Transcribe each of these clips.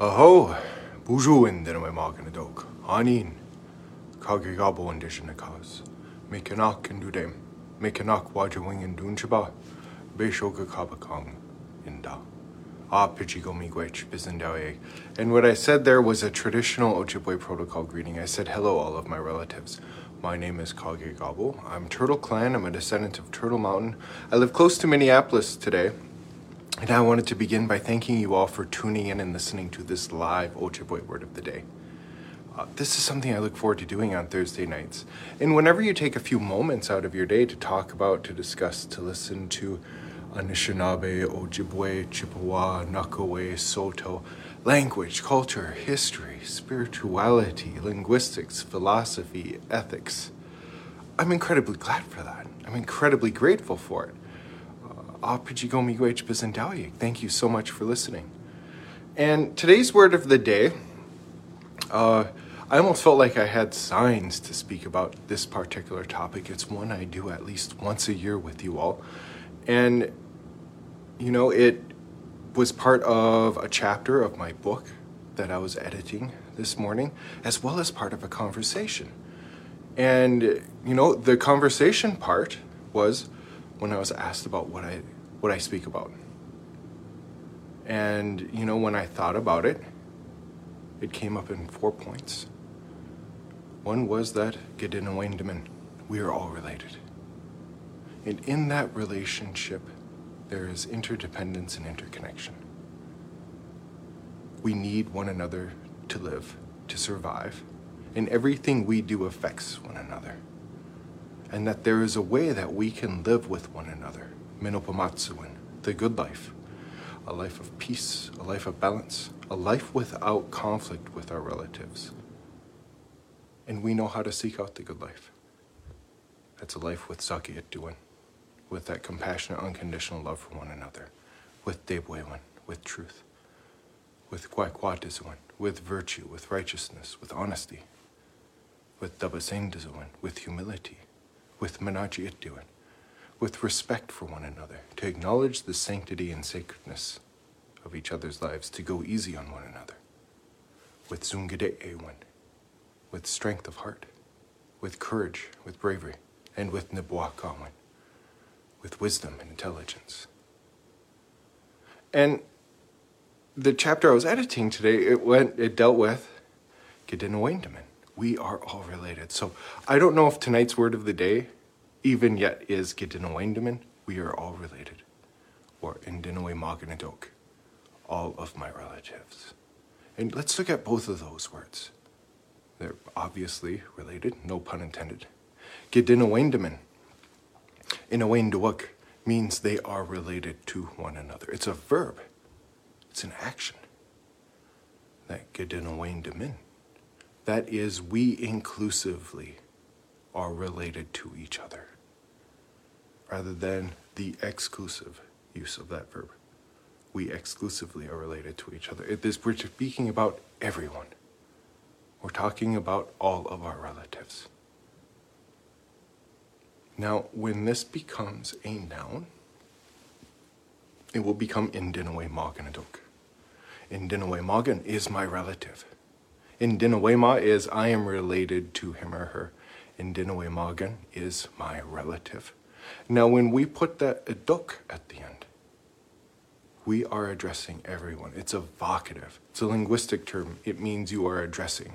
Aho, bujuin den we magen dog. Anin. Kaagegaabaw and dish in a cause. Make an ak and do dem. Make an ak waja and dunchaba. Beshoga kabakong. Inda. Ah, pichigo miigwech bizendawe. And what I said there was a traditional Ojibwe protocol greeting. I said, hello, all of my relatives. My name is Kaagegaabaw. I'm Turtle Clan. I'm a descendant of Turtle Mountain. I live close to Minneapolis today. And I wanted to begin by thanking you all for tuning in and listening to this live Ojibwe Word of the Day. Uh, this is something I look forward to doing on Thursday nights. And whenever you take a few moments out of your day to talk about, to discuss, to listen to Anishinaabe, Ojibwe, Chippewa, Nakaway, Saulteaux, language, culture, history, spirituality, linguistics, philosophy, ethics, I'm incredibly glad for that. I'm incredibly grateful for it. Thank you so much for listening. And today's word of the day, uh, I almost felt like I had signs to speak about this particular topic. It's one I do at least once a year with you all. And, you know, it was part of a chapter of my book that I was editing this morning, as well as part of a conversation. And, you know, the conversation part was when I was asked about what I, what I speak about. And, you know, when I thought about it, it came up in four points. One was that Gedin and Wendeman, we are all related. And in that relationship, there is interdependence and interconnection. We need one another to live, to survive, and everything we do affects one another. And that there is a way that we can live with one another, Minopamatsuin, the good life, a life of peace, a life of balance, a life without conflict with our relatives. And we know how to seek out the good life. That's a life with Sakiyat Duan, with that compassionate, unconditional love for one another, with Debwewin, with truth, with Kwakwatizuan, with virtue, with righteousness, with honesty, with Dabasendiziwin, with humility, with Menaji Itduan, with respect for one another, to acknowledge the sanctity and sacredness of each other's lives, to go easy on one another, with Zungade Ewan, with strength of heart, with courage, with bravery, and with Nibwaakaawin, with wisdom and intelligence. And the chapter I was editing today, it went, it dealt with Gedin. We are all related. So I don't know if tonight's word of the day even yet is Gedin We are all related. Or Indinoe all of my relatives. And let's look at both of those words. They're obviously related, no pun intended. Gedinawendaman, Inawenduak, means they are related to one another. It's a verb, it's an action. That Gedinawendamin, that is, we inclusively are related to each other, rather than the exclusive use of that verb. We exclusively are related to each other. It is, we're speaking about everyone. We're talking about all of our relatives. Now, when this becomes a noun, it will become Indinaway Maganadok. Indinaway Magan is my relative. Ma is I am related to him or her. In Magan is my relative. Now, when we put that adok at the end, we are addressing everyone. It's evocative. It's a linguistic term. It means you are addressing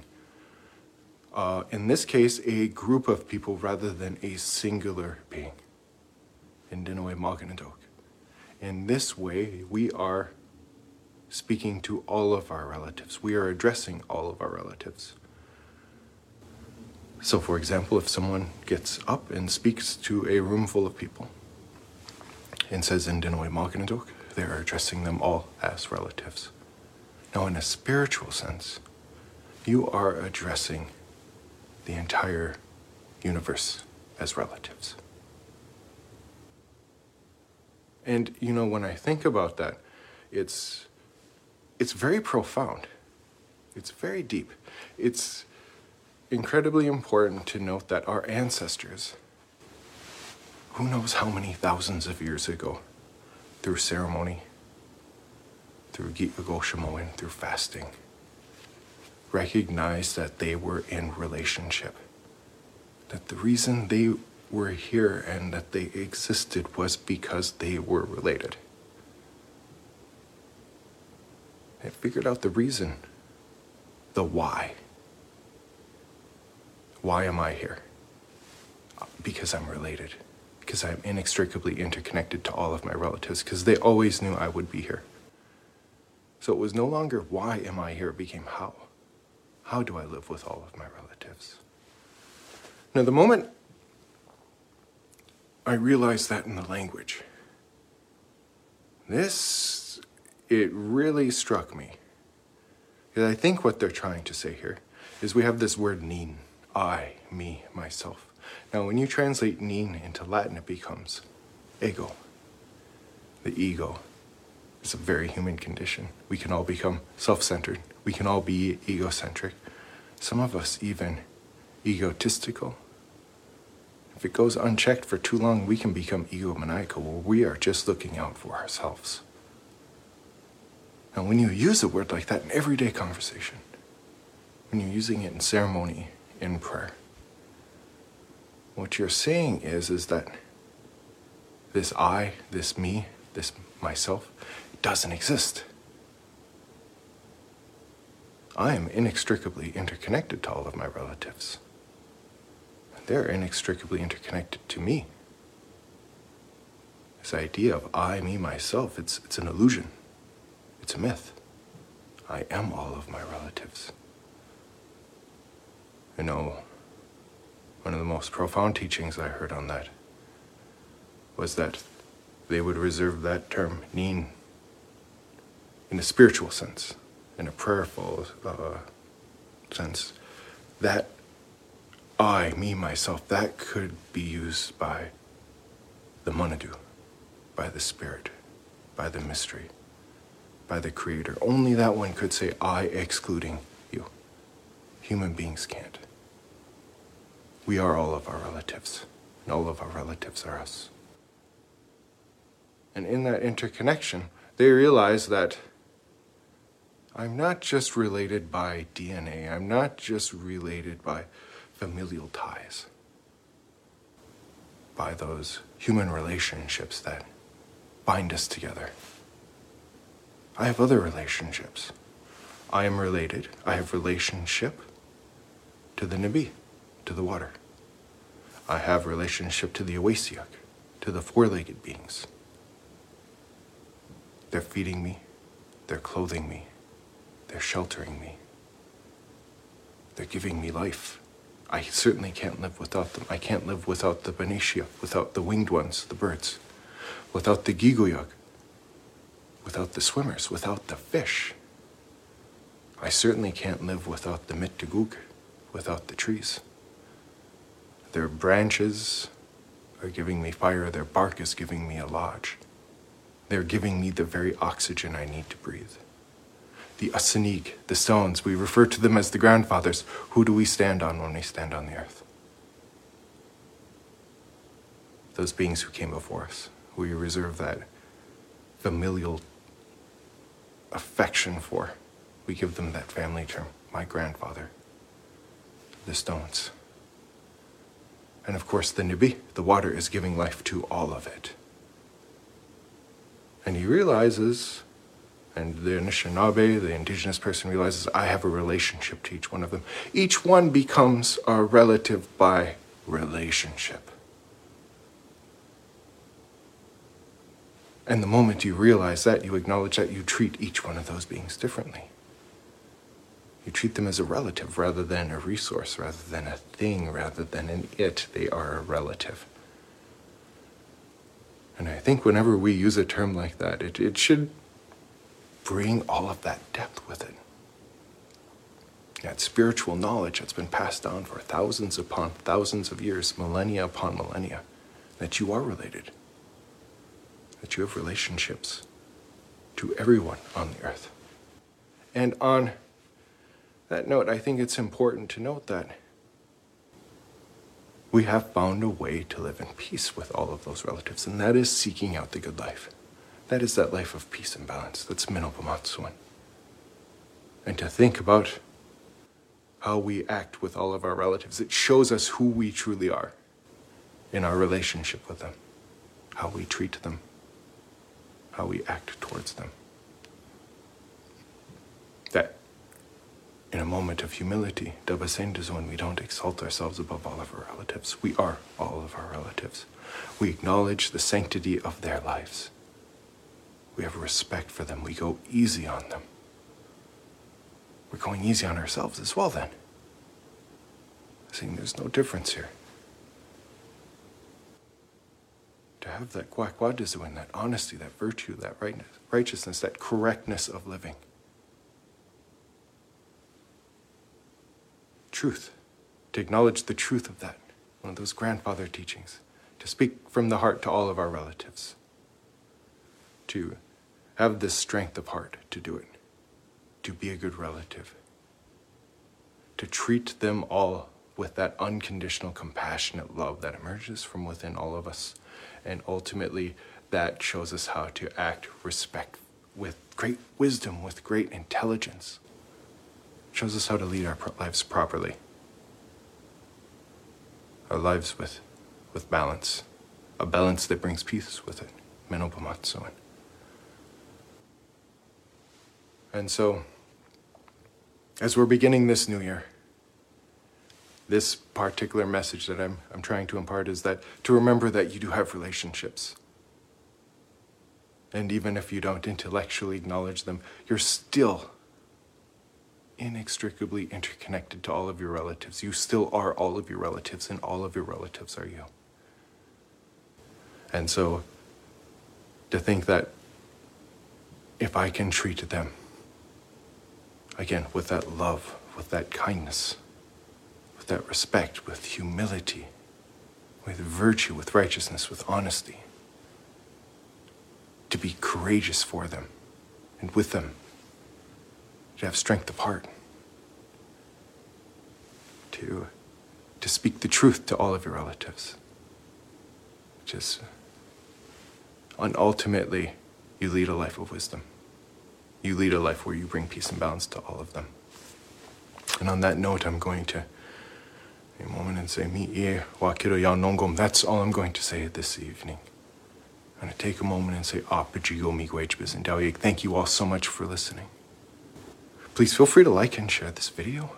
uh, in this case, a group of people rather than a singular being. In Dinoe Maganadok. In this way, we are speaking to all of our relatives. We are addressing all of our relatives. So, for example, if someone gets up and speaks to a room full of people and says in Dinoe Maganadok, they are addressing them all as relatives. Now, in a spiritual sense, you are addressing the entire universe as relatives. And you know, when I think about that, it's it's very profound. It's very deep. It's incredibly important to note that our ancestors, who knows how many thousands of years ago, through ceremony, through Goshamoin, through fasting, recognized that they were in relationship. That the reason they were here and that they existed was because they were related. I figured out the reason, the why. Why am I here? Because I'm related. Because I'm inextricably interconnected to all of my relatives. Because they always knew I would be here. So it was no longer why am I here, it became how. How do I live with all of my relatives? Now, the moment I realized that in the language, this, it really struck me. Because I think what they're trying to say here is we have this word nin, I, me, myself. Now, when you translate nin into Latin, it becomes ego. The ego is a very human condition. We can all become self centered, we can all be egocentric, some of us even egotistical. If it goes unchecked for too long, we can become egomaniacal, where we are just looking out for ourselves. Now, when you use a word like that in everyday conversation, when you're using it in ceremony, in prayer, what you're saying is, is that this I, this me, this myself, doesn't exist. I am inextricably interconnected to all of my relatives. They're inextricably interconnected to me. This idea of I, me, myself, it's, it's an illusion. It's a myth. I am all of my relatives. You know, one of the most profound teachings I heard on that was that they would reserve that term, nin, in a spiritual sense, in a prayerful uh, sense. That I, me, myself, that could be used by the monadu, by the Spirit, by the mystery, by the Creator. Only that one could say I, excluding you. Human beings can't. We are all of our relatives, and all of our relatives are us. And in that interconnection, they realize that I'm not just related by DNA, I'm not just related by familial ties, by those human relationships that bind us together. I have other relationships. I am related, I have relationship to the Nabi, to the water. I have relationship to the Awasiak, to the four-legged beings. They're feeding me, they're clothing me, they're sheltering me. They're giving me life. I certainly can't live without them. I can't live without the Benicia, without the winged ones, the birds, without the Giguyug, without the swimmers, without the fish. I certainly can't live without the Mittagug, without the trees. Their branches are giving me fire, their bark is giving me a lodge. They're giving me the very oxygen I need to breathe. The Asanig, the stones, we refer to them as the grandfathers. Who do we stand on when we stand on the earth? Those beings who came before us. We reserve that familial affection for. We give them that family term, my grandfather. The stones. And of course, the Nubi, the water, is giving life to all of it. And he realizes, and the Anishinaabe, the indigenous person, realizes I have a relationship to each one of them. Each one becomes a relative by relationship. And the moment you realize that, you acknowledge that you treat each one of those beings differently. You treat them as a relative rather than a resource, rather than a thing, rather than an it. They are a relative. And I think whenever we use a term like that, it, it should bring all of that depth with it. That spiritual knowledge that's been passed down for thousands upon thousands of years, millennia upon millennia, that you are related, that you have relationships to everyone on the earth. And on that note, I think it's important to note that we have found a way to live in peace with all of those relatives, and that is seeking out the good life. That is that life of peace and balance. That's Minopamatsuan. And to think about how we act with all of our relatives, it shows us who we truly are in our relationship with them, how we treat them, how we act towards them. That in a moment of humility, Dabasen is when we don't exalt ourselves above all of our relatives. We are all of our relatives. We acknowledge the sanctity of their lives. We have respect for them. We go easy on them. We're going easy on ourselves as well, then. Saying there's no difference here. To have that kwakwadezu that honesty, that virtue, that righteousness, that correctness of living. Truth. To acknowledge the truth of that. One of those grandfather teachings. To speak from the heart to all of our relatives. To have the strength of heart to do it, to be a good relative, to treat them all with that unconditional, compassionate love that emerges from within all of us. And ultimately, that shows us how to act respect with great wisdom, with great intelligence. shows us how to lead our lives properly. Our lives with, with balance, a balance that brings peace with it. Menopamatsuan. And so, as we're beginning this new year, this particular message that I'm, I'm trying to impart is that to remember that you do have relationships. And even if you don't intellectually acknowledge them, you're still inextricably interconnected to all of your relatives. You still are all of your relatives, and all of your relatives are you. And so, to think that if I can treat them Again, with that love, with that kindness, with that respect, with humility, with virtue, with righteousness, with honesty. To be courageous for them and with them. To have strength of heart. To, to speak the truth to all of your relatives. Just, and ultimately, you lead a life of wisdom you lead a life where you bring peace and balance to all of them. And on that note, I'm going to a moment and say, Mi e wakiro ya nongom. That's all I'm going to say this evening. I'm going to take a moment and say, ah, Apajigo migwejbis Thank you all so much for listening. Please feel free to like and share this video.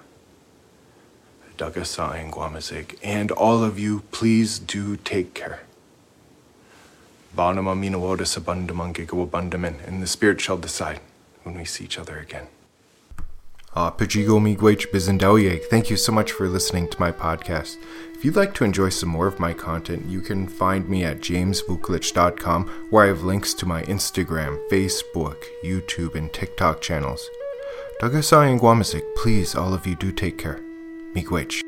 Dagasa and Guamazig. And all of you, please do take care. Banama minawoda sabundamangigo abundaman, and the spirit shall decide when we see each other again. Uh, Pajigo Bizendauye, thank you so much for listening to my podcast. If you'd like to enjoy some more of my content, you can find me at jamesvukelich.com, where I have links to my Instagram, Facebook, YouTube, and TikTok channels. Dagasai and Guamasik, please, all of you do take care. Miigwech.